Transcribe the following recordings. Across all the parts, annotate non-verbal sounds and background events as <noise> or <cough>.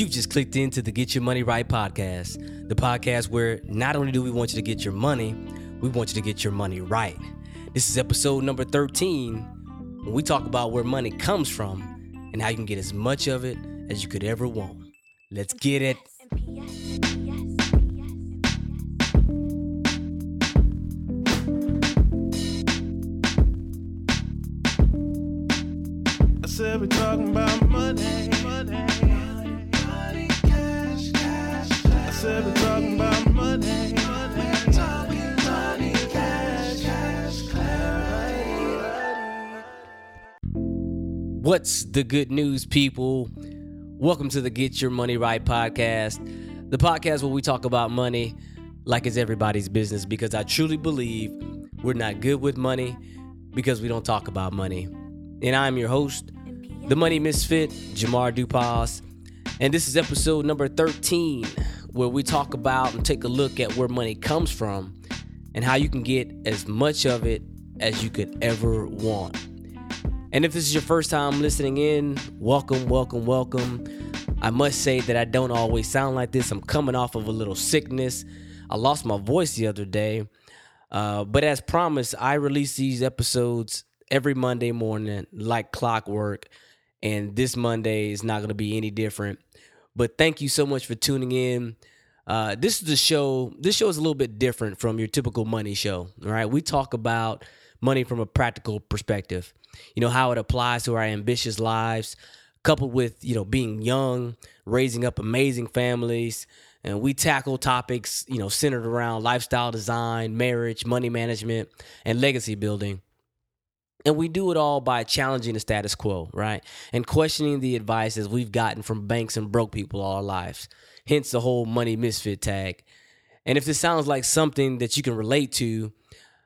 You just clicked into the Get Your Money Right podcast, the podcast where not only do we want you to get your money, we want you to get your money right. This is episode number 13, when we talk about where money comes from and how you can get as much of it as you could ever want. Let's get it. I said What's the good news, people? Welcome to the Get Your Money Right podcast, the podcast where we talk about money like it's everybody's business because I truly believe we're not good with money because we don't talk about money. And I'm your host, the Money Misfit, Jamar Dupas. And this is episode number 13, where we talk about and take a look at where money comes from and how you can get as much of it as you could ever want. And if this is your first time listening in, welcome, welcome, welcome. I must say that I don't always sound like this. I'm coming off of a little sickness. I lost my voice the other day. Uh, but as promised, I release these episodes every Monday morning like clockwork. And this Monday is not going to be any different. But thank you so much for tuning in. Uh, this is the show. This show is a little bit different from your typical money show. All right. We talk about money from a practical perspective you know, how it applies to our ambitious lives, coupled with, you know, being young, raising up amazing families. And we tackle topics, you know, centered around lifestyle design, marriage, money management, and legacy building. And we do it all by challenging the status quo, right? And questioning the advices we've gotten from banks and broke people all our lives. Hence the whole money misfit tag. And if this sounds like something that you can relate to,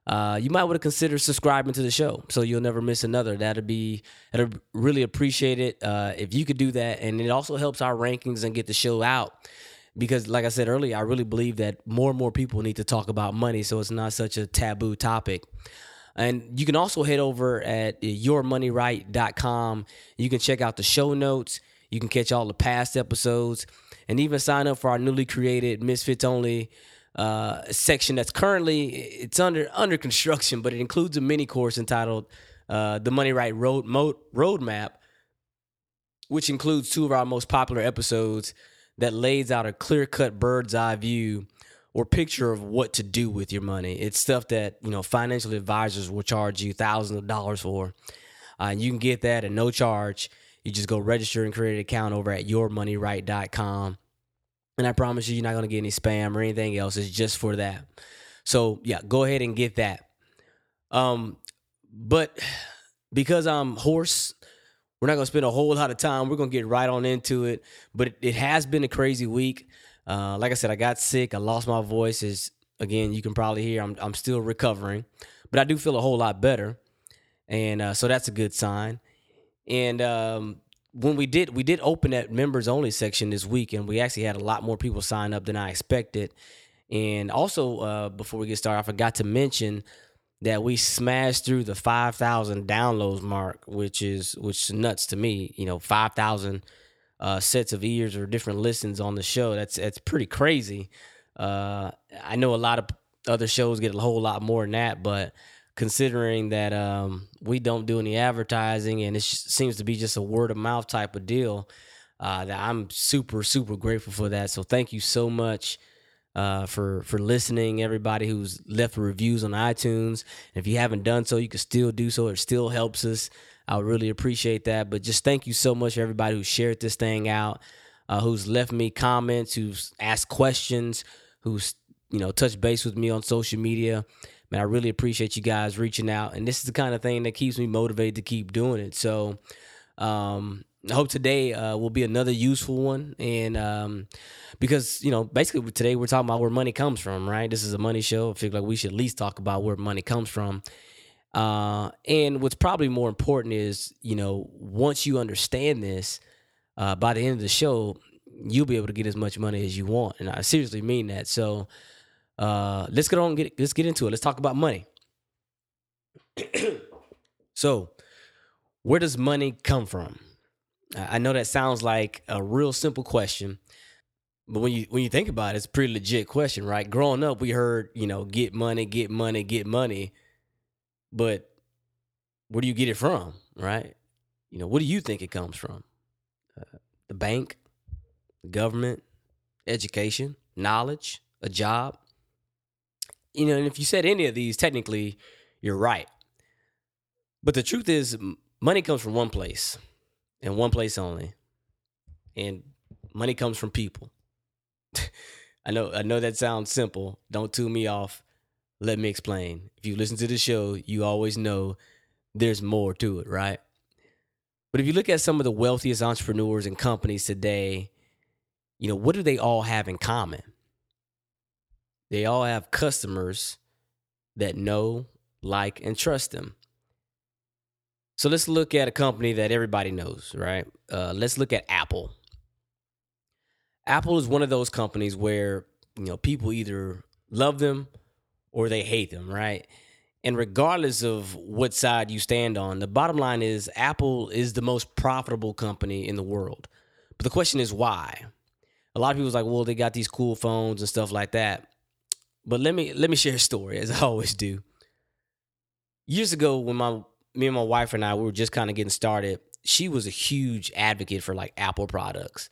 uh, you might want to consider subscribing to the show so you'll never miss another. That'd be that'd really appreciate it uh, if you could do that, and it also helps our rankings and get the show out. Because, like I said earlier, I really believe that more and more people need to talk about money, so it's not such a taboo topic. And you can also head over at yourmoneyright.com. You can check out the show notes. You can catch all the past episodes, and even sign up for our newly created Misfits Only uh, section that's currently it's under under construction, but it includes a mini course entitled uh, "The Money Right Road Mo- Roadmap," which includes two of our most popular episodes that lays out a clear cut bird's eye view or picture of what to do with your money. It's stuff that you know financial advisors will charge you thousands of dollars for. Uh, you can get that at no charge. You just go register and create an account over at yourmoneyright.com. And I promise you, you're not going to get any spam or anything else. It's just for that. So, yeah, go ahead and get that. Um, but because I'm hoarse, we're not going to spend a whole lot of time. We're going to get right on into it. But it, has been a crazy week. Uh, like I said, I got sick. I lost my voice. Is again, you can probably hear I'm I'm still recovering, but I do feel a whole lot better, and uh, so that's a good sign. And um, when we did we did open that members only section this week and we actually had a lot more people sign up than i expected. And also uh, before we get started i forgot to mention that we smashed through the 5000 downloads mark which is which is nuts to me. You know 5000 uh, sets of ears or different listens on the show. That's that's pretty crazy. Uh, i know a lot of other shows get a whole lot more than that but considering that um, we don't do any advertising and it seems to be just a word of mouth type of deal. Uh, that I'm super super grateful for that. So thank you so much uh, for for listening. Everybody who's left reviews on iTunes. If you haven't done so, you can still do so. It still helps us. I really appreciate that. But just thank you so much, everybody who shared this thing out, uh, who's left me comments, who's asked questions, who's you know touched base with me on social media man, I really appreciate you guys reaching out. And this is the kind of thing that keeps me motivated to keep doing it. So um, I hope today uh, will be another useful one. And um, because, you know, basically today we're talking about where money comes from, right? This is a money show. I feel like we should at least talk about where money comes from. Uh, and what's probably more important is, you know, once you understand this, uh, by the end of the show, you'll be able to get as much money as you want. And I seriously mean that. So, uh, let's get on. Get let's get into it. Let's talk about money. <clears throat> so, where does money come from? I know that sounds like a real simple question, but when you when you think about it, it's a pretty legit question, right? Growing up, we heard, you know, get money, get money, get money. But where do you get it from, right? You know, what do you think it comes from? Uh, the bank, the government, education, knowledge, a job. You know, and if you said any of these, technically, you're right. But the truth is, money comes from one place and one place only. And money comes from people. <laughs> I know I know that sounds simple. Don't tune me off. Let me explain. If you listen to the show, you always know there's more to it, right? But if you look at some of the wealthiest entrepreneurs and companies today, you know, what do they all have in common? They all have customers that know, like, and trust them. So let's look at a company that everybody knows, right? Uh, let's look at Apple. Apple is one of those companies where you know people either love them or they hate them, right? And regardless of what side you stand on, the bottom line is Apple is the most profitable company in the world. But the question is why? A lot of people's like, well, they got these cool phones and stuff like that. But let me let me share a story, as I always do. Years ago, when my me and my wife and I we were just kind of getting started, she was a huge advocate for like Apple products.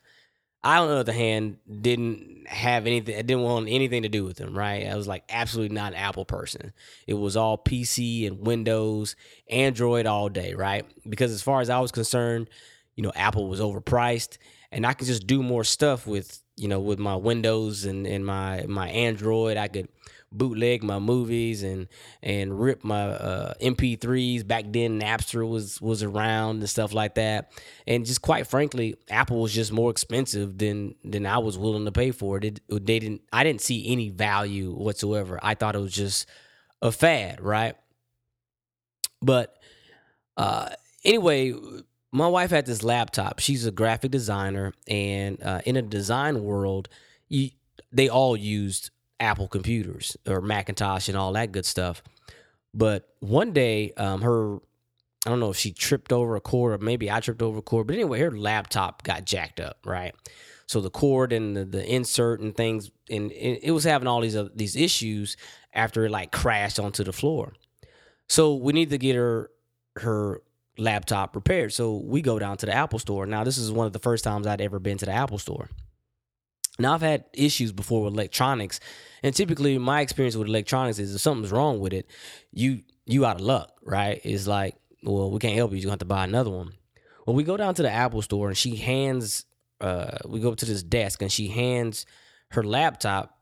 I, on the other hand, didn't have anything. I didn't want anything to do with them. Right? I was like absolutely not an Apple person. It was all PC and Windows, Android all day. Right? Because as far as I was concerned, you know, Apple was overpriced, and I could just do more stuff with you know with my Windows and and my my Android. I could bootleg my movies and and rip my uh, MP3s. Back then, Napster was was around and stuff like that. And just quite frankly, Apple was just more expensive than than I was willing to pay for it. it. They didn't. I didn't see any value whatsoever. I thought it was just a fad, right? But uh, anyway. My wife had this laptop. She's a graphic designer, and uh, in a design world, you, they all used Apple computers or Macintosh and all that good stuff. But one day, um, her, I don't know if she tripped over a cord or maybe I tripped over a cord, but anyway, her laptop got jacked up, right? So the cord and the, the insert and things, and it, was having all these uh, these issues after it like crashed onto the floor. So we need to get her her laptop repaired. So we go down to the Apple store. Now this is one of the first times I'd ever been to the Apple store. Now I've had issues before with electronics, and typically my experience with electronics is if something's wrong with it, you you out of luck, right? It's like, well, we can't help you. You have to buy another one. Well, we go down to the Apple store and she hands, uh, we go up to this desk and she hands her laptop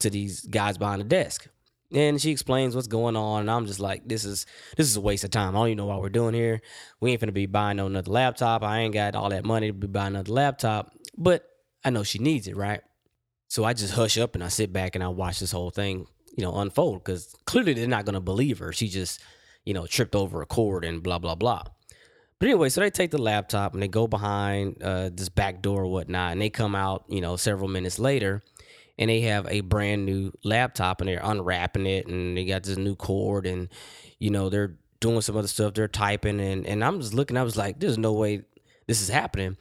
to these guys behind the desk. And she explains what's going on, and I'm just like, this is this is a waste of time. I don't even know what we're doing here. We ain't gonna be buying no another laptop. I ain't got all that money to be buying another laptop. But I know she needs it, right? So I just hush up and I sit back and I watch this whole thing, you know, unfold because clearly they're not gonna believe her. She just, you know, tripped over a cord and blah blah blah. But anyway, so they take the laptop and they go behind uh, this back door or whatnot, and they come out, you know, several minutes later, and they have a brand new laptop and they're unwrapping it, and they got this new cord, and you know they're doing some other stuff, they're typing, and and I'm just looking, I was like, there's no way this is happening.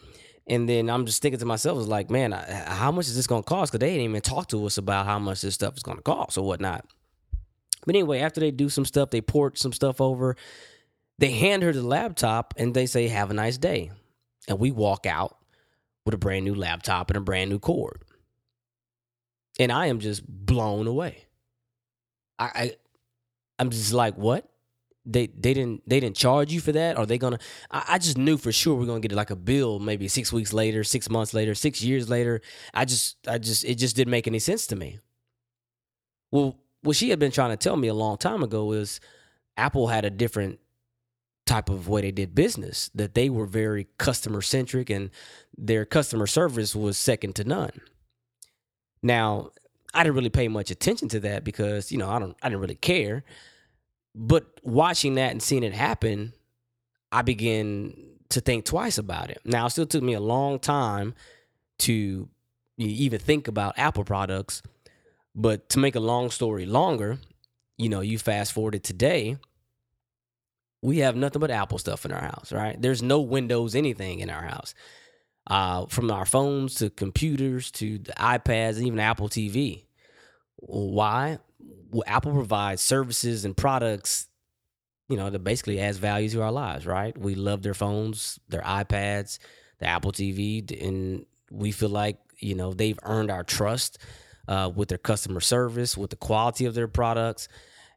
And then I'm just thinking to myself, it's like, man, how much is this going to cost? Because they didn't even talk to us about how much this stuff is going to cost or whatnot. But anyway, after they do some stuff, they port some stuff over. They hand her the laptop and they say, "Have a nice day," and we walk out with a brand new laptop and a brand new cord. And I am just blown away. I, I I'm just like, what? They they didn't they didn't charge you for that? Are they gonna? I, I just knew for sure we're gonna get like a bill maybe six weeks later, six months later, six years later. I just I just it just didn't make any sense to me. Well, what she had been trying to tell me a long time ago is Apple had a different type of way they did business. That they were very customer centric and their customer service was second to none. Now, I didn't really pay much attention to that because, you know, I don't I didn't really care. But watching that and seeing it happen, I began to think twice about it. Now, it still took me a long time to even think about Apple products, but to make a long story longer, you know, you fast forwarded today, we have nothing but Apple stuff in our house, right? There's no Windows anything in our house. Uh, from our phones to computers to the iPads, and even Apple TV. Why? Well, Apple provides services and products, you know, that basically adds value to our lives, right? We love their phones, their iPads, the Apple TV, and we feel like, you know, they've earned our trust uh, with their customer service, with the quality of their products.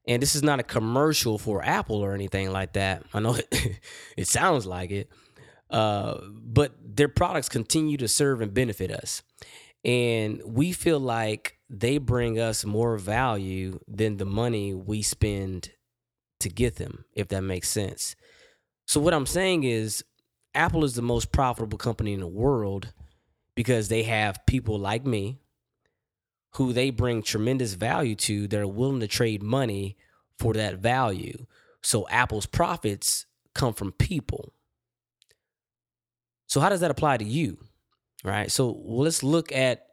And this is not a commercial for Apple or anything like that. I know it, <laughs> it sounds like it, uh, but their products continue to serve and benefit us. And we feel like they bring us more value than the money we spend to get them, if that makes sense. So, what I'm saying is, Apple is the most profitable company in the world because they have people like me who they bring tremendous value to that are willing to trade money for that value. So, Apple's profits come from people. So how does that apply to you? Right? So let's look at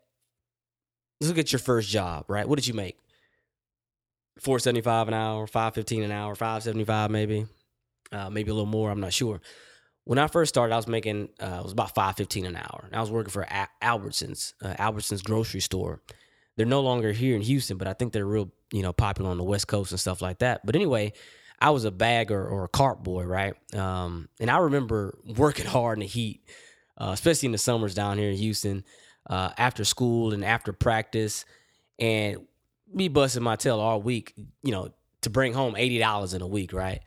let's look at your first job, right? What did you make? 475 an hour, 515 an hour, 575 maybe. Uh, maybe a little more, I'm not sure. When I first started, I was making uh, it was about 515 an hour. And I was working for a- Albertsons, uh, Albertsons grocery store. They're no longer here in Houston, but I think they're real, you know, popular on the West Coast and stuff like that. But anyway, I was a bagger or a cart boy, right? Um, and I remember working hard in the heat, uh, especially in the summers down here in Houston, uh, after school and after practice, and me busting my tail all week, you know, to bring home eighty dollars in a week, right?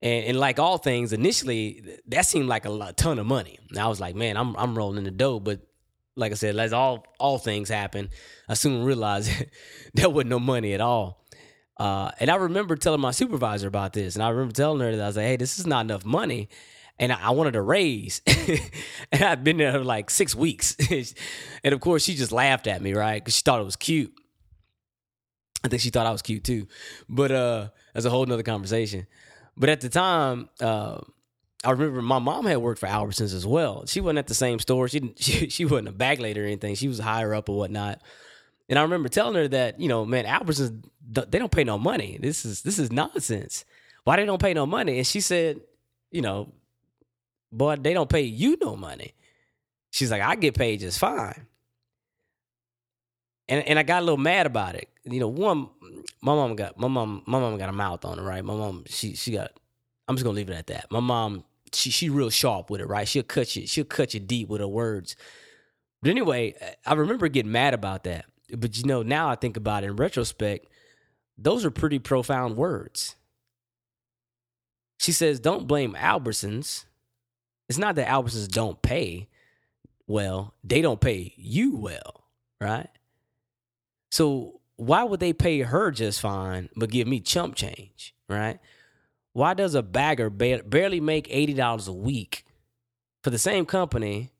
And, and like all things, initially that seemed like a lot, ton of money. And I was like, man, I'm I'm rolling the dough, but like I said, as all all things happen, I soon realized <laughs> there wasn't no money at all. Uh, and I remember telling my supervisor about this, and I remember telling her that I was like, "Hey, this is not enough money," and I, wanted a raise. <laughs> and I'd been there like six weeks, <laughs> and of course, she just laughed at me, right? Because she thought it was cute. I think she thought I was cute too, but uh, that's a whole nother conversation. But at the time, uh, I remember my mom had worked for Albertsons as well. She wasn't at the same store. She <laughs> she she wasn't a bag lady or anything. She was higher up or whatnot. And I remember telling her that, you know, man, Albertsons they don't pay no money. This is this is nonsense. Why they don't pay no money? And she said, you know, boy, they don't pay you no money. She's like, I get paid just fine. And and I got a little mad about it. You know, one, my mom got my mom my mom got a mouth on her, right? My mom, she she got. I'm just gonna leave it at that. My mom, she she real sharp with it, right? She'll cut you, she'll cut you deep with her words. But anyway, I remember getting mad about that. But you know, now I think about it in retrospect, those are pretty profound words. She says, Don't blame Albertsons. It's not that Albertsons don't pay well, they don't pay you well, right? So why would they pay her just fine but give me chump change, right? Why does a bagger ba- barely make $80 a week for the same company,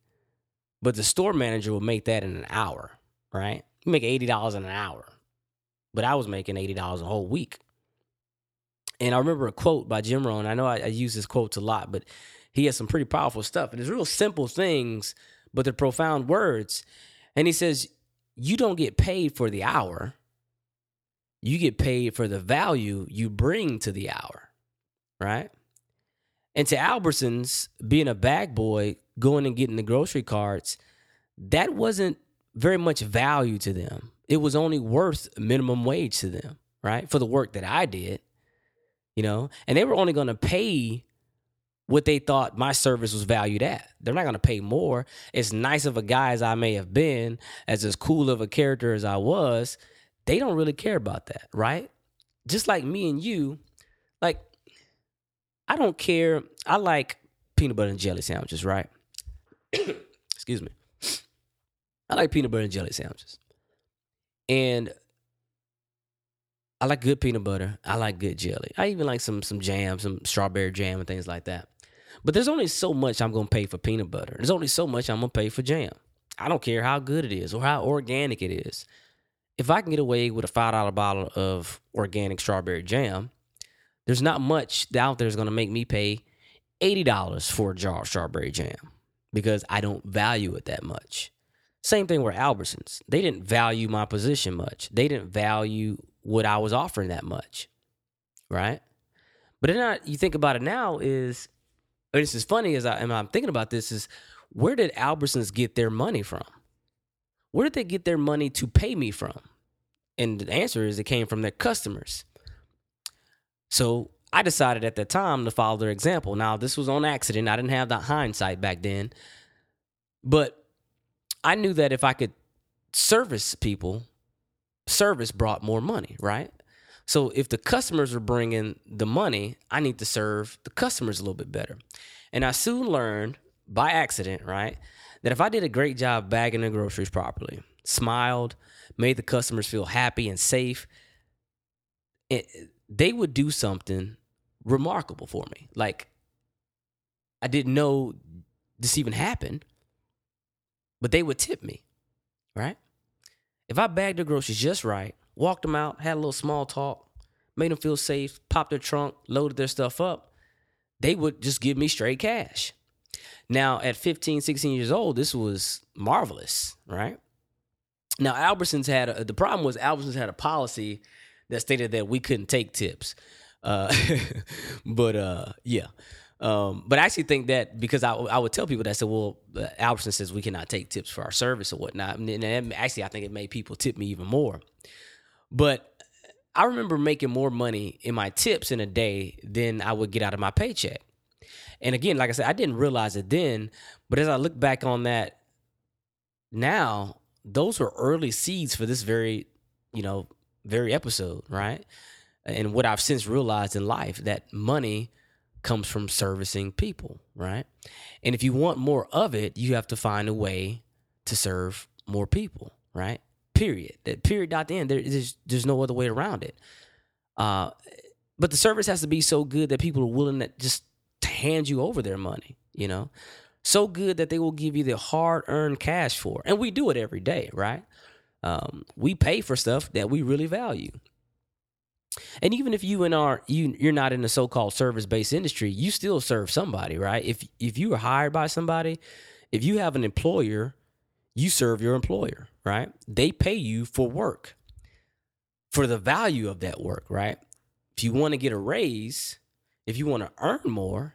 but the store manager will make that in an hour, right? You make $80 in an hour, but I was making $80 a whole week. And I remember a quote by Jim Rohn. I know I, I use his quotes a lot, but he has some pretty powerful stuff. And it's real simple things, but they're profound words. And he says, You don't get paid for the hour, you get paid for the value you bring to the hour, right? And to Albertsons, being a bag boy, going and getting the grocery carts, that wasn't very much value to them. It was only worth minimum wage to them, right? For the work that I did, you know, and they were only going to pay what they thought my service was valued at. They're not going to pay more. As nice of a guy as I may have been, as as cool of a character as I was, they don't really care about that, right? Just like me and you, like, I don't care. I like peanut butter and jelly sandwiches, right? <coughs> Excuse me. I like peanut butter and jelly sandwiches. And I like good peanut butter. I like good jelly. I even like some some jam, some strawberry jam and things like that. But there's only so much I'm gonna pay for peanut butter. There's only so much I'm gonna pay for jam. I don't care how good it is or how organic it is. If I can get away with a five dollar bottle of organic strawberry jam, there's not much out there is gonna make me pay eighty dollars for a jar of strawberry jam because I don't value it that much. Same thing with Albertsons. They didn't value my position much. They didn't value what I was offering that much. Right? But then I, you think about it now is, and this is funny as I, and I'm thinking about this is, where did Albertsons get their money from? Where did they get their money to pay me from? And the answer is it came from their customers. So I decided at that time to follow their example. Now, this was on accident. I didn't have that hindsight back then. But I knew that if I could service people, service brought more money, right? So if the customers are bringing the money, I need to serve the customers a little bit better. And I soon learned by accident, right, that if I did a great job bagging the groceries properly, smiled, made the customers feel happy and safe, it, they would do something remarkable for me. Like I didn't know this even happened, but they would tip me, right? If I bagged the groceries just right, walked them out, had a little small talk, made them feel safe, popped their trunk, loaded their stuff up, they would just give me straight cash. Now, at 15, 16 years old, this was marvelous, right? Now, Albertsons had a, the problem was Albertsons had a policy that stated that we couldn't take tips. Uh, <laughs> but uh, yeah. Um, but I actually think that because I, I would tell people that said, well, uh, Albertson says we cannot take tips for our service or whatnot. And, and actually, I think it made people tip me even more. But I remember making more money in my tips in a day than I would get out of my paycheck. And again, like I said, I didn't realize it then, but as I look back on that now, those were early seeds for this very, you know, very episode, right? And what I've since realized in life that money comes from servicing people, right? And if you want more of it, you have to find a way to serve more people, right? Period. That period dot the end. There, there's there's no other way around it. Uh, but the service has to be so good that people are willing to just to hand you over their money, you know? So good that they will give you the hard earned cash for. And we do it every day, right? Um, we pay for stuff that we really value. And even if you and are you you're not in a so-called service-based industry, you still serve somebody, right? If if you are hired by somebody, if you have an employer, you serve your employer, right? They pay you for work. For the value of that work, right? If you want to get a raise, if you want to earn more,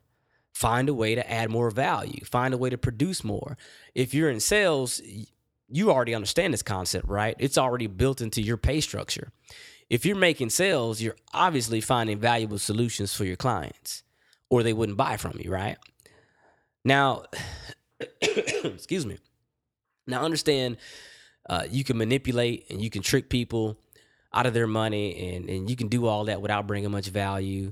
find a way to add more value, find a way to produce more. If you're in sales, you already understand this concept, right? It's already built into your pay structure if you're making sales, you're obviously finding valuable solutions for your clients, or they wouldn't buy from you, right? Now, <coughs> excuse me. Now, understand uh, you can manipulate and you can trick people out of their money, and, and you can do all that without bringing much value.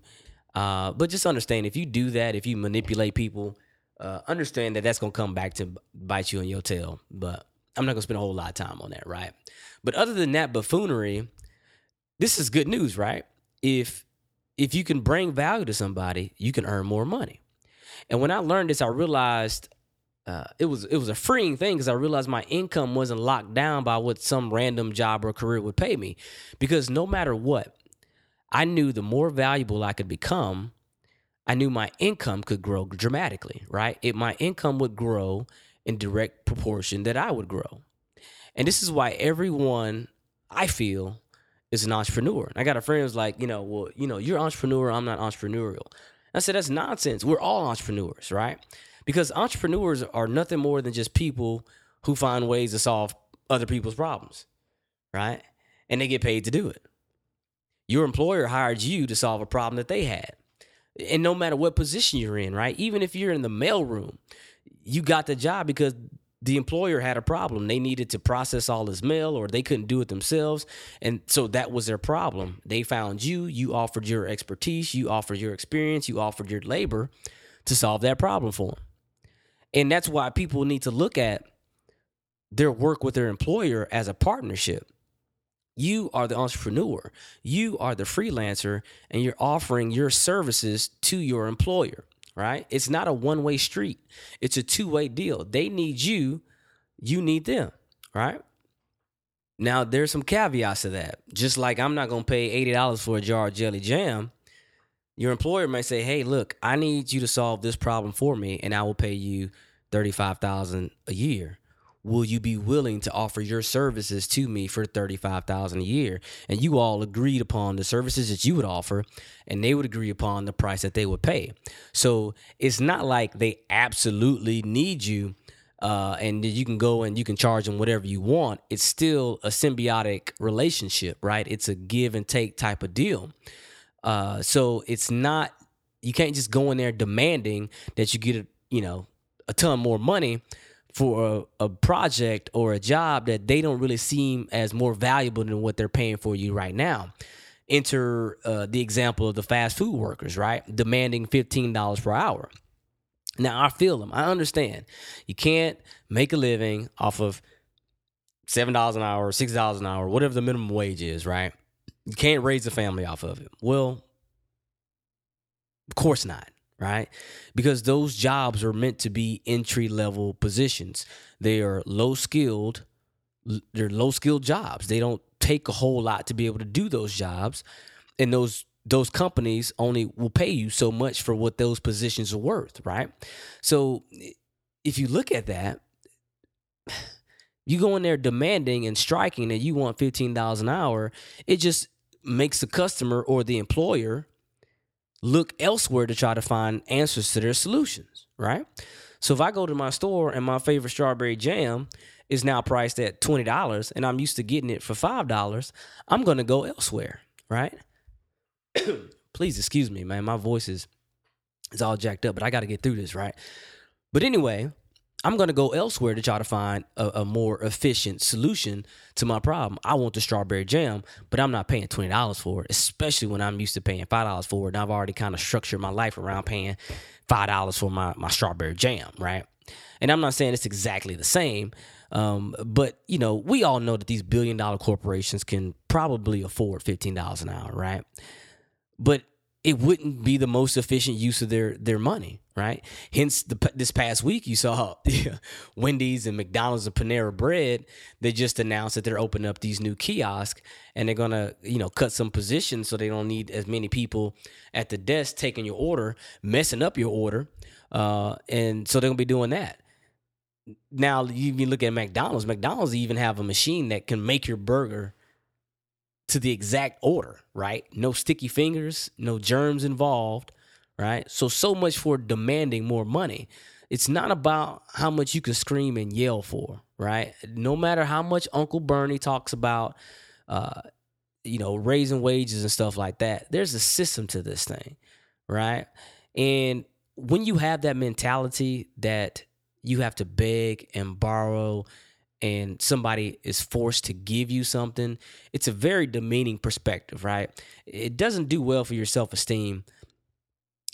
Uh, but just understand if you do that, if you manipulate people, uh, understand that that's going to come back to bite you in your tail. But I'm not going to spend a whole lot of time on that, right? But other than that buffoonery, this is good news, right? If if you can bring value to somebody, you can earn more money. And when I learned this, I realized uh, it was it was a freeing thing because I realized my income wasn't locked down by what some random job or career would pay me. Because no matter what, I knew the more valuable I could become, I knew my income could grow dramatically. Right? It my income would grow in direct proportion that I would grow. And this is why everyone I feel is an entrepreneur. I got a friend who's like, you know, well, you know, you're entrepreneur, I'm not entrepreneurial. I said that's nonsense. We're all entrepreneurs, right? Because entrepreneurs are nothing more than just people who find ways to solve other people's problems, right? And they get paid to do it. Your employer hired you to solve a problem that they had. And no matter what position you're in, right? Even if you're in the mailroom, you got the job because the employer had a problem. They needed to process all his mail or they couldn't do it themselves. And so that was their problem. They found you, you offered your expertise, you offered your experience, you offered your labor to solve that problem for them. And that's why people need to look at their work with their employer as a partnership. You are the entrepreneur, you are the freelancer, and you're offering your services to your employer right? It's not a one way street, it's a two way deal. They need you, you need them, right? Now, there's some caveats to that. Just like I'm not going to pay $80 for a jar of jelly jam, your employer may say, "Hey, look, I need you to solve this problem for me and I will pay you 35,000 a year." Will you be willing to offer your services to me for 35000 a year? And you all agreed upon the services that you would offer and they would agree upon the price that they would pay. So it's not like they absolutely need you uh, and you can go and you can charge them whatever you want. It's still a symbiotic relationship right? It's a give and take type of deal. Uh, so it's not you can't just go in there demanding that you get a, you know a ton more money for a, a, project or a job that they don't really seem as more valuable than what they're paying for you right now. Enter uh, the example of the fast food workers, right? Demanding $15 per hour. Now, I feel them. I understand. You can't make a living off of $7 an hour, $6 an hour, whatever the minimum wage is, right? You can't raise a family off of it. Well, of course not right? Because those jobs are meant to be entry level positions. They are low skilled, they're low skilled jobs. They don't take a whole lot to be able to do those jobs. And those those companies only will pay you so much for what those positions are worth, right? So if you look at that, <sighs> you go in there demanding and striking that you want $15 an hour, it just makes the customer or the employer look elsewhere to try to find answers to their solutions, right? So if I go to my store and my favorite strawberry jam is now priced at $20 and I'm used to getting it for $5, I'm going to go elsewhere, right? <clears throat> Please excuse me, man. My voice is is all jacked up, but I got to get through this, right? But anyway, I'm going to go elsewhere to try to find a, a, more efficient solution to my problem. I want the strawberry jam, but I'm not paying $20 for it, especially when I'm used to paying $5 for it. And I've already kind of structured my life around paying $5 for my, my strawberry jam, right? And I'm not saying it's exactly the same, um, but you know, we all know that these billion dollar corporations can probably afford $15 an hour, right? But it wouldn't be the most efficient use of their their money, right? Hence, the, this past week you saw <laughs> Wendy's and McDonald's and Panera Bread. They just announced that they're opening up these new kiosks and they're gonna you know cut some positions so they don't need as many people at the desk taking your order, messing up your order, uh, and so they're gonna be doing that. Now you, you look at McDonald's. McDonald's even have a machine that can make your burger to the exact order, right? No sticky fingers, no germs involved, right? So, so much for demanding more money. It's not about how much you can scream and yell for, right? No matter how much Uncle Bernie talks about, uh, you know, raising wages and stuff like that, there's a system to this thing, right? And when you have that mentality that you have to beg and borrow and somebody is forced to give you something, it's a very demeaning perspective, right? It doesn't do well for your self esteem.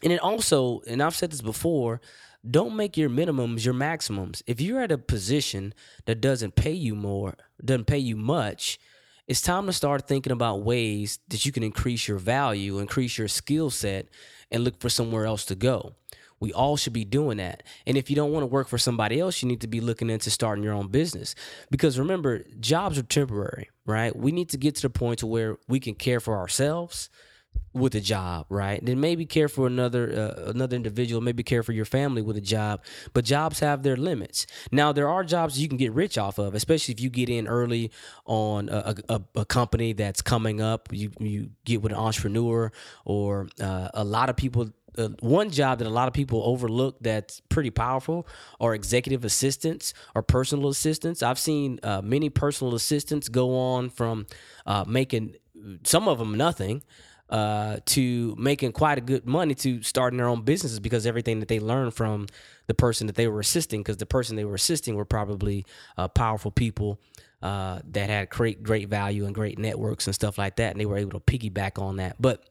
And it also, and I've said this before, don't make your minimums your maximums. If you're at a position that doesn't pay you more, doesn't pay you much, it's time to start thinking about ways that you can increase your value, increase your skill set, and look for somewhere else to go. We all should be doing that. And if you don't want to work for somebody else, you need to be looking into starting your own business. Because remember, jobs are temporary, right? We need to get to the point to where we can care for ourselves with a job, right? Then maybe care for another uh, another individual, maybe care for your family with a job. But jobs have their limits. Now there are jobs you can get rich off of, especially if you get in early on a, a, a company that's coming up. You you get with an entrepreneur or uh, a lot of people uh, one job that a lot of people overlook that's pretty powerful are executive assistants or personal assistants. I've seen uh, many personal assistants go on from uh, making some of them nothing uh, to making quite a good money to starting their own businesses because everything that they learned from the person that they were assisting, because the person they were assisting were probably uh, powerful people uh, that had great great value and great networks and stuff like that, and they were able to piggyback on that. But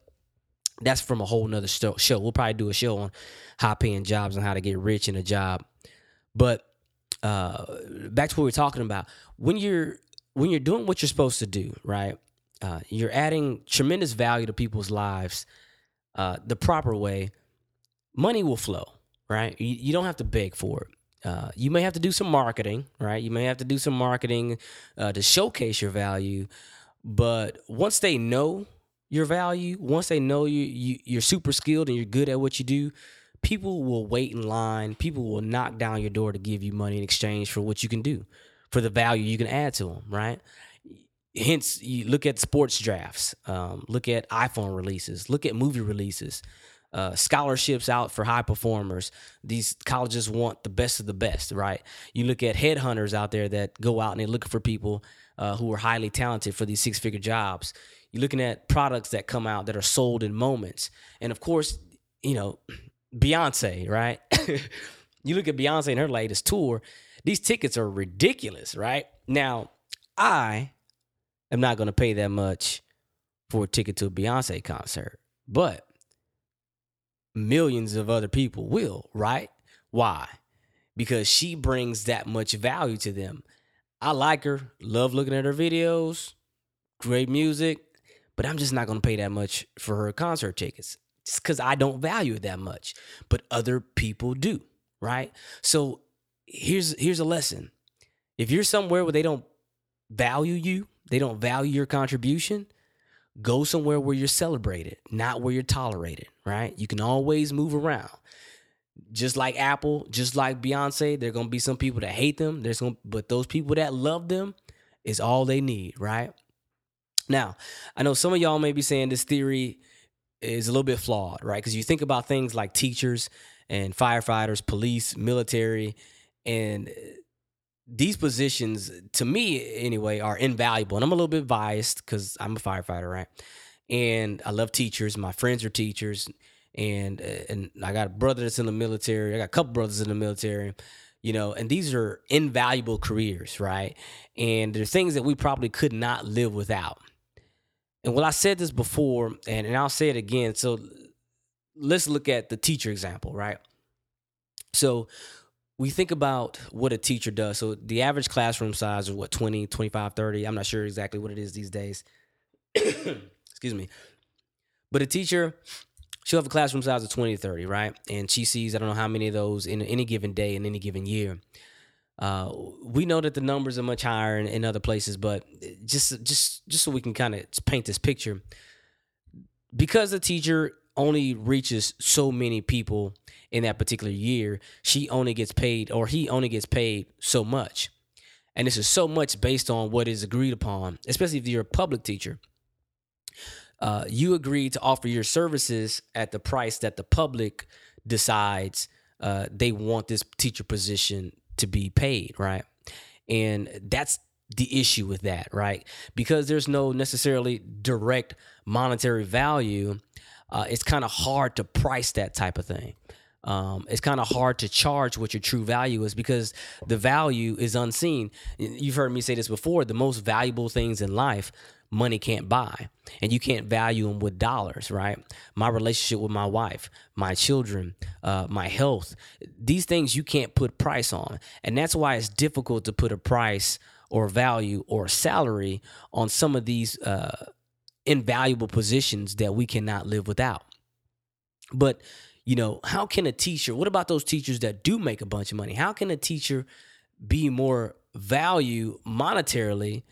that's from a whole nother show. We'll probably do a show on high paying jobs and how to get rich in a job. But uh, back to what we are talking about. When you're when you're doing what you're supposed to do, right? Uh, you're adding tremendous value to people's lives uh, the proper way. Money will flow, right? You, you don't have to beg for it. Uh, you may have to do some marketing, right? You may have to do some marketing uh, to showcase your value, but once they know your value, once they know you, you you're super skilled and you're good at what you do, people will wait in line. People will knock down your door to give you money in exchange for what you can do, for the value you can add to them, right? Hence, you look at sports drafts, um, look at iPhone releases, look at movie releases, uh, scholarships out for high performers. These colleges want the best of the best, right? You look at headhunters out there that go out and they're looking for people uh, who are highly talented for these six figure jobs. You're looking at products that come out that are sold in moments. And of course, you know, Beyonce, right? <laughs> you look at Beyonce and her latest tour, these tickets are ridiculous, right? Now, I am not going to pay that much for a ticket to a Beyonce concert, but millions of other people will, right? Why? Because she brings that much value to them. I like her, love looking at her videos, great music, but I'm just not going to pay that much for her concert tickets just because I don't value it that much. But other people do, right? So here's here's a lesson. If you're somewhere where they don't value you, they don't value your contribution, go somewhere where you're celebrated, not where you're tolerated, right? You can always move around. Just like Apple, just like Beyonce, there're gonna be some people that hate them. There's gonna but those people that love them is all they need, right? Now, I know some of y'all may be saying this theory is a little bit flawed, right? Because you think about things like teachers and firefighters, police, military, and these positions, to me anyway, are invaluable. And I'm a little bit biased because I'm a firefighter, right? And I love teachers. My friends are teachers, and uh, and I got a brother that's in the military. I got a couple brothers in the military you know and these are invaluable careers right and they're things that we probably could not live without and well, I said this before, and, and I'll say it again. So let's look at the teacher example, right? So we think about what a teacher does. So the average classroom size is what, 20, 25, 30? I'm not sure exactly what it is these days. <coughs> Excuse me. But a teacher, she'll have a classroom size of 20 to 30, right? And she sees, I don't know how many of those in any given day, in any given year. Uh, we know that the numbers are much higher in, in other places, but just just just so we can kind of paint this picture, because the teacher only reaches so many people in that particular year, she only gets paid or he only gets paid so much. And this is so much based on what is agreed upon, especially if you're a public teacher. Uh, you agree to offer your services at the price that the public decides uh, they want this teacher position to be paid, right? And that's the issue with that, right? Because there's no necessarily direct monetary value, uh, it's kind of hard to price that type of thing. Um, it's kind of hard to charge what your true value is because the value is unseen. You've heard me say this before the most valuable things in life money can't buy and you can't value them with dollars right? My relationship with my wife my children uh, my health these things you can't put price on. And that's why it's difficult to put a price or value or salary on some of these uh, invaluable positions that we cannot live without. But you know how can a teacher what about those teachers that do make a bunch of money how can a teacher be more value monetarily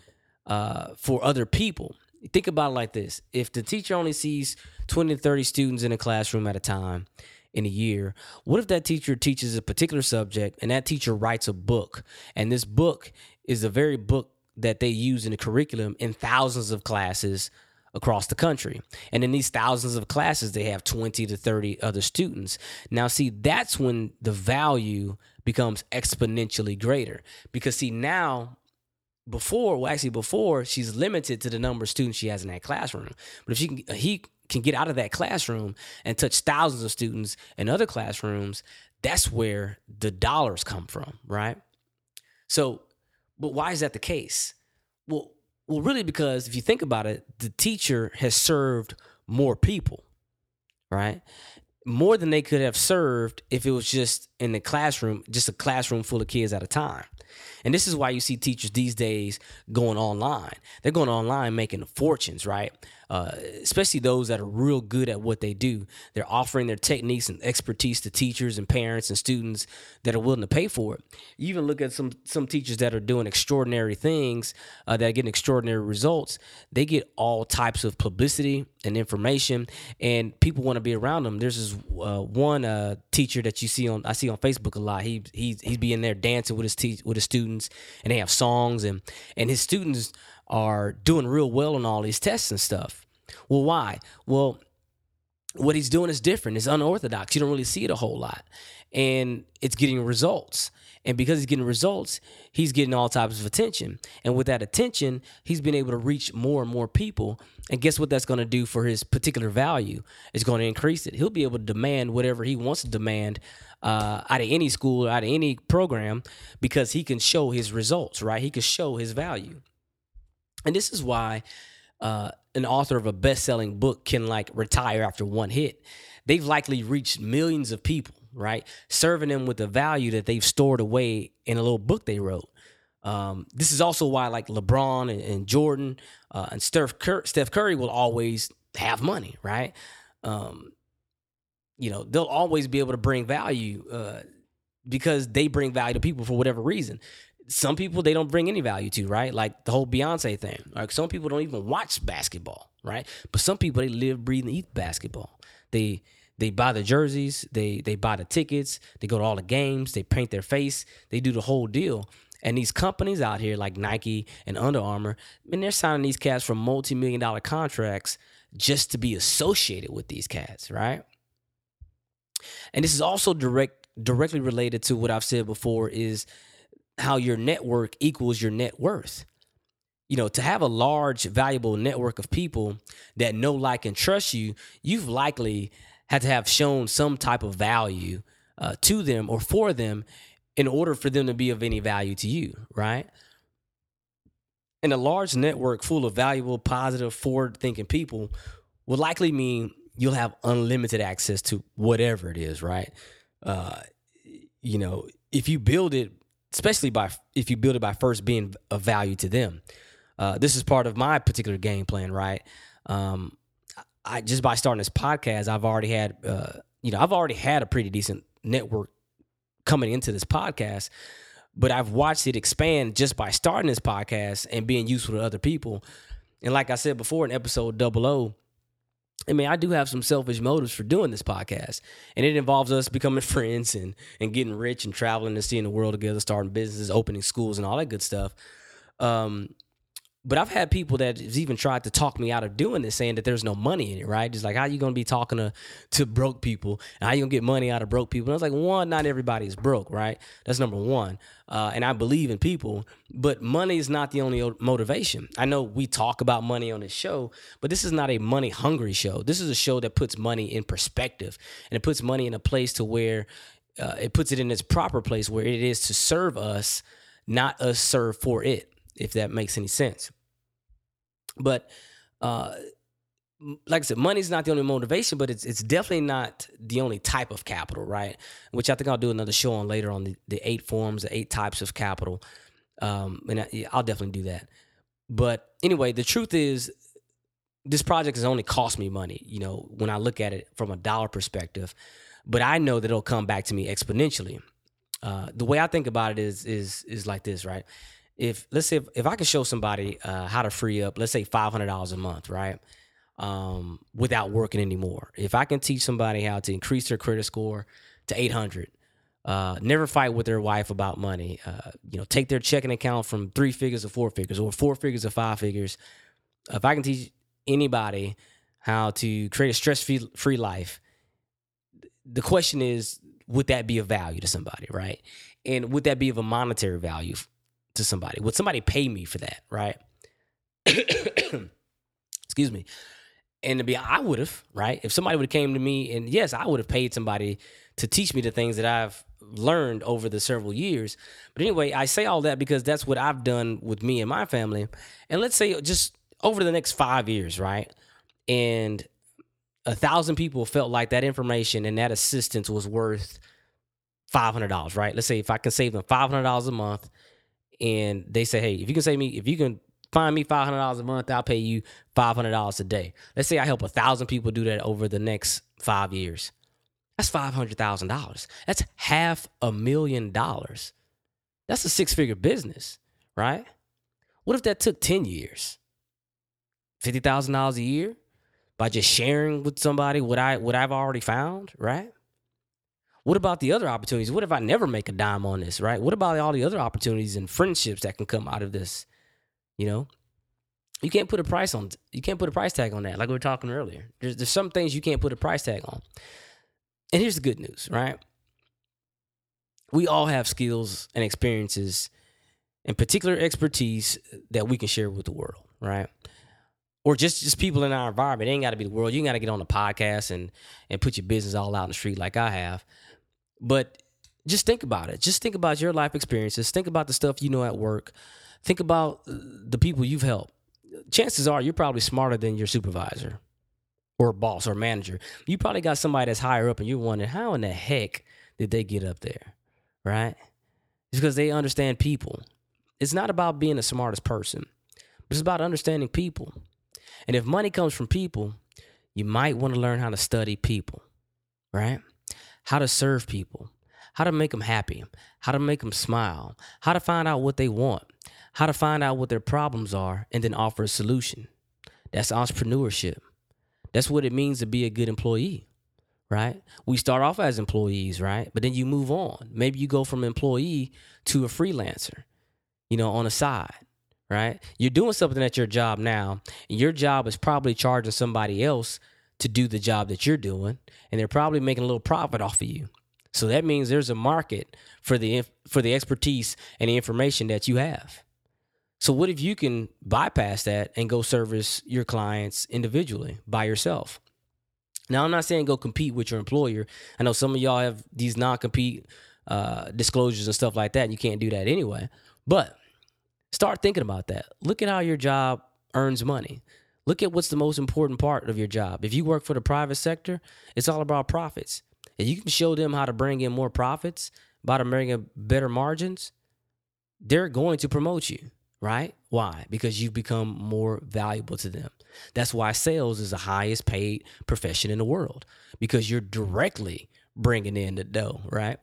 uh, for other people. Think about it like this if the teacher only sees 20 to 30 students in a classroom at a time in a year, what if that teacher teaches a particular subject and that teacher writes a book? And this book is the very book that they use in the curriculum in thousands of classes across the country. And in these thousands of classes, they have 20 to 30 other students. Now, see, that's when the value becomes exponentially greater. Because, see, now before, well, actually before, she's limited to the number of students she has in that classroom. But if she can, he can get out of that classroom and touch thousands of students in other classrooms, that's where the dollars come from, right? So, but why is that the case? Well, well, really, because if you think about it, the teacher has served more people, right? More than they could have served if it was just in the classroom, just a classroom full of kids at a time. And this is why you see teachers these days going online. They're going online making fortunes, right? Uh, especially those that are real good at what they do. They're offering their techniques and expertise to teachers and parents and students that are willing to pay for it. You even look at some some teachers that are doing extraordinary things, uh, that are getting extraordinary results. They get all types of publicity and information, and people want to be around them. There's this uh, one uh, teacher that you see on I see see on Facebook a lot. He he's he's being there dancing with his te- with his students, and they have songs, and and his students are doing real well on all these tests and stuff. Well, why? Well, what he's doing is different. It's unorthodox. You don't really see it a whole lot, and it's getting results. And because he's getting results, he's getting all types of attention. And with that attention, he's been able to reach more and more people. And guess what that's going to do for his particular value? It's going to increase it. He'll be able to demand whatever he wants to demand uh, out of any school, out of any program, because he can show his results, right? He can show his value. And this is why uh, an author of a best-selling book can like retire after one hit. They've likely reached millions of people, right? Serving them with the value that they've stored away in a little book they wrote. Um, this is also why like LeBron and, and Jordan uh, and Steph, Cur- Steph Curry will always have money, right? Um, you know, they'll always be able to bring value uh, because they bring value to people for whatever reason some people they don't bring any value to, right? Like the whole Beyonce thing. Like some people don't even watch basketball, right? But some people they live, breathe, and eat basketball. They they buy the jerseys, they they buy the tickets, they go to all the games, they paint their face, they do the whole deal. And these companies out here like Nike and Under Armour, and they're signing these cats for multi-million dollar contracts just to be associated with these cats, right? And this is also direct directly related to what I've said before is how your network equals your net worth. You know, to have a large, valuable network of people that know, like, and trust you, you've likely had to have shown some type of value uh, to them or for them in order for them to be of any value to you, right? And a large network full of valuable, positive, forward thinking people will likely mean you'll have unlimited access to whatever it is, right? Uh, you know, if you build it especially by if you build it by first being of value to them. Uh, this is part of my particular game plan, right? Um, I just by starting this podcast, I've already had, uh, you know, I've already had a pretty decent network coming into this podcast, but I've watched it expand just by starting this podcast and being useful to other people. And like I said before in episode double O, I mean, I do have some selfish motives for doing this podcast, and it involves us becoming <laughs> friends and and getting rich and traveling and seeing the world together, starting businesses, opening schools, and all that good stuff. Um, but I've had people that have even tried to talk me out of doing this, saying that there's no money in it, right? Just like how you gonna be talking to to broke people and how you gonna get money out of broke people? And I was like, one, not everybody is broke, right? That's number one. Uh, and I believe in people, but money is not the only motivation. I know we talk about money on this show, but this is not a money hungry show. This is a show that puts money in perspective and it puts money in a place to where uh, it puts it in its proper place where it is to serve us, not us serve for it. If that makes any sense. But uh, like I said, money's not the only motivation, but it's it's definitely not the only type of capital, right? Which I think I'll do another show on later on the, the eight forms, the eight types of capital, um, and I, I'll definitely do that. But anyway, the truth is, this project has only cost me money. You know, when I look at it from a dollar perspective, but I know that it'll come back to me exponentially. Uh, the way I think about it is is is like this, right? If let's say if, if I could show somebody uh, how to free up, let's say five hundred dollars a month, right? Um, without working anymore. If I can teach somebody how to increase their credit score to eight hundred, uh, never fight with their wife about money. Uh, you know, take their checking account from three figures to four figures, or four figures to five figures. If I can teach anybody how to create a stress free life, the question is, would that be of value to somebody, right? And would that be of a monetary value to somebody? Would somebody pay me for that? Right? <coughs> Excuse me. And to be, I would have, right? If somebody would have came to me, and yes, I would have paid somebody to teach me the things that I've learned over the several years. But anyway, I say all that because that's what I've done with me and my family. And let's say just over the next five years, right? And a thousand people felt like that information and that assistance was worth five hundred dollars, right? Let's say if I can save them five hundred dollars a month, and they say, hey, if you can save me, if you can find me five hundred dollars a month, I'll pay you five hundred dollars a day. Let's say I help a thousand people do that over the next five years. That's five hundred thousand dollars. That's half a million dollars. That's a six figure business, right? What if that took ten years? Fifty thousand dollars a year by just sharing with somebody what I what I've already found, right? What about the other opportunities? What if I never make a dime on this, right? What about all the other opportunities and friendships that can come out of this? You know, you can't put a price on you can't put a price tag on that like we were talking earlier. There's, there's some things you can't put a price tag on. And here's the good news right? We all have skills and experiences and particular expertise that we can share with the world right? Or just just people in our environment. It ain't got to be the world. You got to get on a podcast and and put your business all out in the street like i have but just think about it just think about your life experiences think about the stuff you know at work think about uh, the people you've helped chances are you're probably smarter than your supervisor or boss or manager. You probably got somebody that's higher up and you're wondering, how in the heck did they get up there? Right? It's because they understand people. It's not about being the smartest person, it's about understanding people. And if money comes from people, you might want to learn how to study people, right? How to serve people, how to make them happy, how to make them smile, how to find out what they want, how to find out what their problems are and then offer a solution. That's entrepreneurship. That's what it means to be a good employee, right? We start off as employees, right? But then you move on. Maybe you go from employee to a freelancer, you know, on the side, right? You're doing something at your job now, and your job is probably charging somebody else to do the job that you're doing, and they're probably making a little profit off of you. So that means there's a market for the for the expertise and the information that you have. So what if you can bypass that and go service your clients individually by yourself? Now I'm not saying go compete with your employer. I know some of y'all have these non-compete uh, disclosures and stuff like that. And you can't do that anyway. But start thinking about that. Look at how your job earns money. Look at what's the most important part of your job. If you work for the private sector, it's all about profits. And you can show them how to bring in more profits, by bringing in better margins, they're going to promote you right? Why? Because you've become more valuable to them. That's why sales is the highest paid profession in the world because you're directly bringing in the dough, right?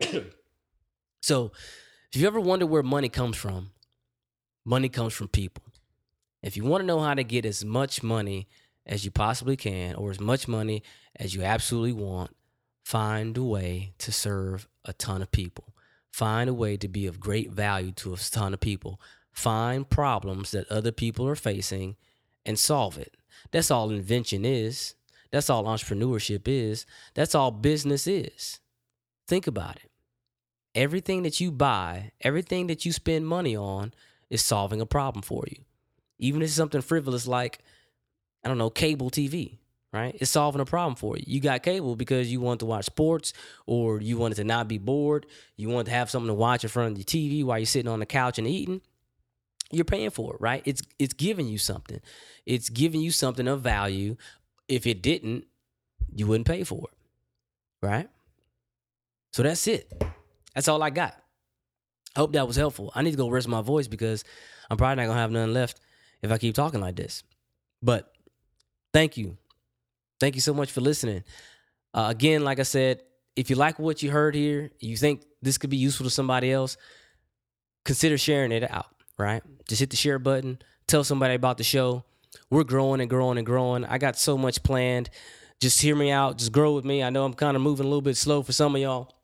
<coughs> so, if you ever wonder where money comes from, money comes from people. If you want to know how to get as much money as you possibly can or as much money as you absolutely want, find a way to serve a ton of people. Find a way to be of great value to a ton of people find problems that other people are facing and solve it. That's all invention is. That's all entrepreneurship is. That's all business is. Think about it. Everything that you buy, everything that you spend money on is solving a problem for you. Even if it's something frivolous like, I don't know, cable TV, right? It's solving a problem for you. You got cable because you want to watch sports or you wanted to not be bored. You want to have something to watch in front of your TV while you're sitting on the couch and eating you're paying for it, right? It's it's giving you something. It's giving you something of value. If it didn't, you wouldn't pay for it. Right? So that's it. That's all I got. Hope that was helpful. I need to go rest my voice because I'm probably not gonna have nothing left if I keep talking like this. But thank you. Thank you so much for listening. Uh, again, like I said, if you like what you heard here, you think this could be useful to somebody else, consider sharing it out right? Just hit the share button, tell somebody about the show. We're growing and growing and growing. I got so much planned. Just hear me out. Just grow with me. I know I'm kind of moving a little bit slow for some of y'all.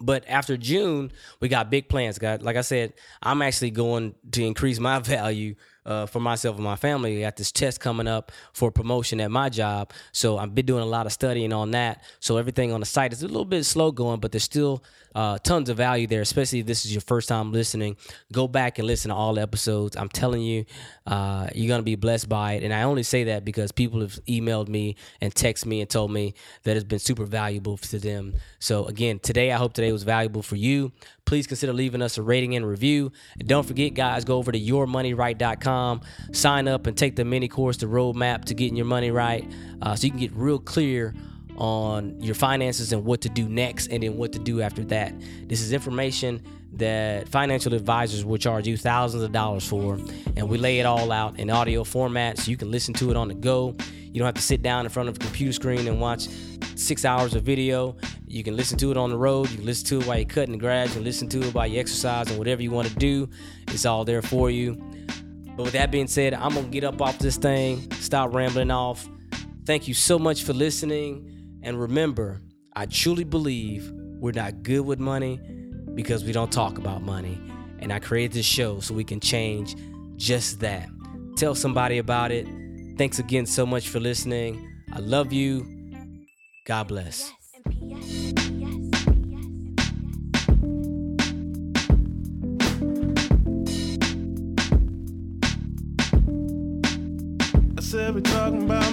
But after June, we got big plans, guys. Like I said, I'm actually going to increase my <laughs> value uh, for myself and my family. I got this test coming up for promotion at my job. So I've been doing a lot of studying on that. So everything on the site is a little bit slow going, but there's still uh, tons of value there, especially if this is your first time listening. Go back and listen to all the episodes. I'm telling you, uh, you're going to be blessed by it. And I only say that because people have emailed me and texted me and told me that it's been super valuable to them. So again, today, I hope today was valuable for you. Please consider leaving us a rating and review. And don't forget, guys, go over to yourmoneyright.com, sign up, and take the mini course, the roadmap to getting your money right, uh, so you can get real clear on your finances and what to do next and then what to do after that. This is information that financial advisors will charge you thousands of dollars for, and we lay it all out in audio format so you can listen to it on the go. You don't have to sit down in front of a computer screen and watch six hours of video. You can listen to it on the road. You can listen to it while you're cutting the grass. You can listen to it while you exercise and whatever you want to do. It's all there for you. But with that being said, I'm going to get up off this thing, stop rambling off. Thank you so much for listening. And remember, I truly believe we're not good with money because we don't talk about money. And I created this show so we can change just that. Tell somebody about it. Thanks again so much for listening. I love you. God bless. I we're talking about